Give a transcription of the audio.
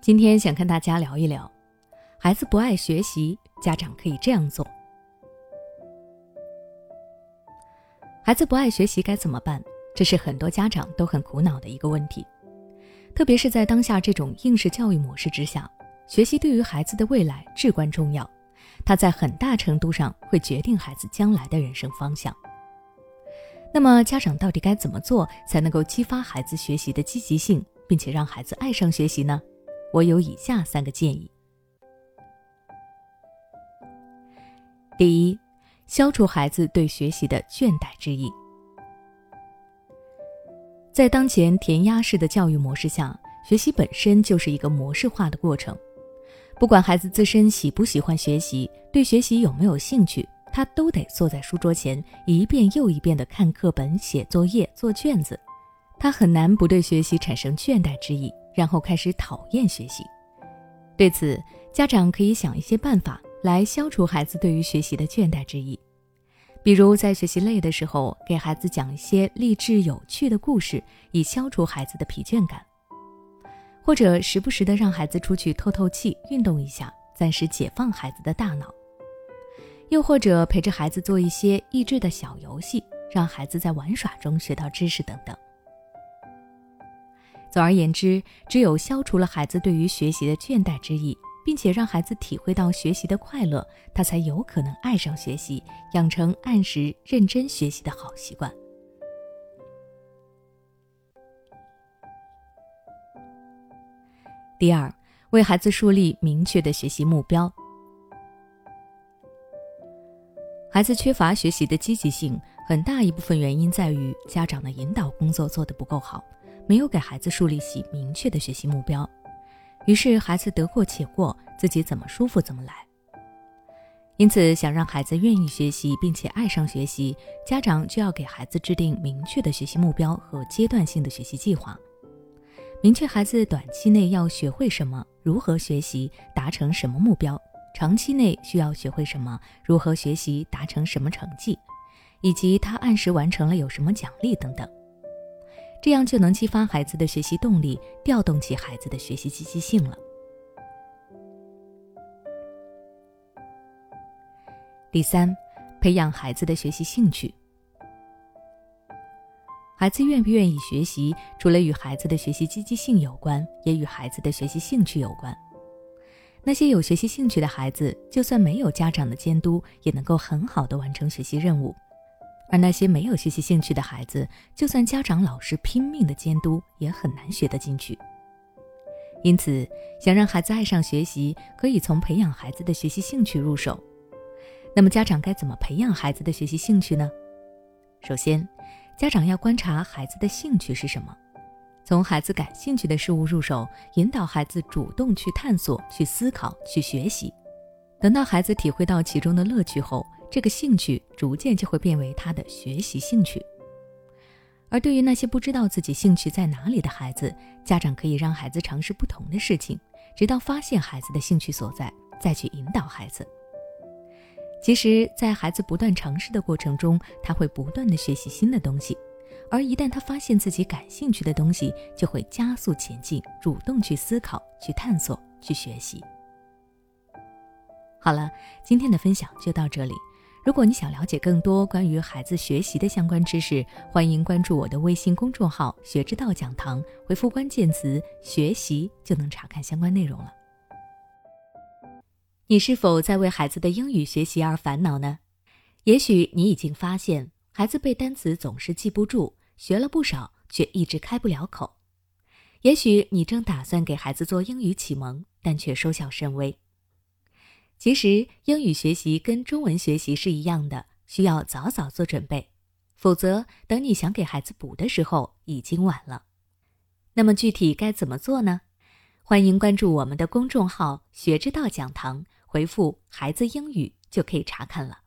今天想跟大家聊一聊，孩子不爱学习，家长可以这样做。孩子不爱学习该怎么办？这是很多家长都很苦恼的一个问题。特别是在当下这种应试教育模式之下，学习对于孩子的未来至关重要，它在很大程度上会决定孩子将来的人生方向。那么，家长到底该怎么做才能够激发孩子学习的积极性，并且让孩子爱上学习呢？我有以下三个建议：第一，消除孩子对学习的倦怠之意。在当前填鸭式的教育模式下，学习本身就是一个模式化的过程。不管孩子自身喜不喜欢学习，对学习有没有兴趣，他都得坐在书桌前一遍又一遍地看课本、写作业、做卷子。他很难不对学习产生倦怠之意。然后开始讨厌学习，对此，家长可以想一些办法来消除孩子对于学习的倦怠之意，比如在学习累的时候，给孩子讲一些励志有趣的故事，以消除孩子的疲倦感；或者时不时的让孩子出去透透气、运动一下，暂时解放孩子的大脑；又或者陪着孩子做一些益智的小游戏，让孩子在玩耍中学到知识等等。总而言之，只有消除了孩子对于学习的倦怠之意，并且让孩子体会到学习的快乐，他才有可能爱上学习，养成按时认真学习的好习惯。第二，为孩子树立明确的学习目标。孩子缺乏学习的积极性，很大一部分原因在于家长的引导工作做得不够好。没有给孩子树立起明确的学习目标，于是孩子得过且过，自己怎么舒服怎么来。因此，想让孩子愿意学习并且爱上学习，家长就要给孩子制定明确的学习目标和阶段性的学习计划，明确孩子短期内要学会什么，如何学习，达成什么目标；长期内需要学会什么，如何学习，达成什么成绩，以及他按时完成了有什么奖励等等。这样就能激发孩子的学习动力，调动起孩子的学习积极性了。第三，培养孩子的学习兴趣。孩子愿不愿意学习，除了与孩子的学习积极性有关，也与孩子的学习兴趣有关。那些有学习兴趣的孩子，就算没有家长的监督，也能够很好的完成学习任务。而那些没有学习兴趣的孩子，就算家长老师拼命的监督，也很难学得进去。因此，想让孩子爱上学习，可以从培养孩子的学习兴趣入手。那么，家长该怎么培养孩子的学习兴趣呢？首先，家长要观察孩子的兴趣是什么，从孩子感兴趣的事物入手，引导孩子主动去探索、去思考、去学习。等到孩子体会到其中的乐趣后，这个兴趣逐渐就会变为他的学习兴趣，而对于那些不知道自己兴趣在哪里的孩子，家长可以让孩子尝试不同的事情，直到发现孩子的兴趣所在，再去引导孩子。其实，在孩子不断尝试的过程中，他会不断的学习新的东西，而一旦他发现自己感兴趣的东西，就会加速前进，主动去思考、去探索、去学习。好了，今天的分享就到这里。如果你想了解更多关于孩子学习的相关知识，欢迎关注我的微信公众号“学之道讲堂”，回复关键词“学习”就能查看相关内容了。你是否在为孩子的英语学习而烦恼呢？也许你已经发现，孩子背单词总是记不住，学了不少却一直开不了口。也许你正打算给孩子做英语启蒙，但却收效甚微。其实英语学习跟中文学习是一样的，需要早早做准备，否则等你想给孩子补的时候已经晚了。那么具体该怎么做呢？欢迎关注我们的公众号“学之道讲堂”，回复“孩子英语”就可以查看了。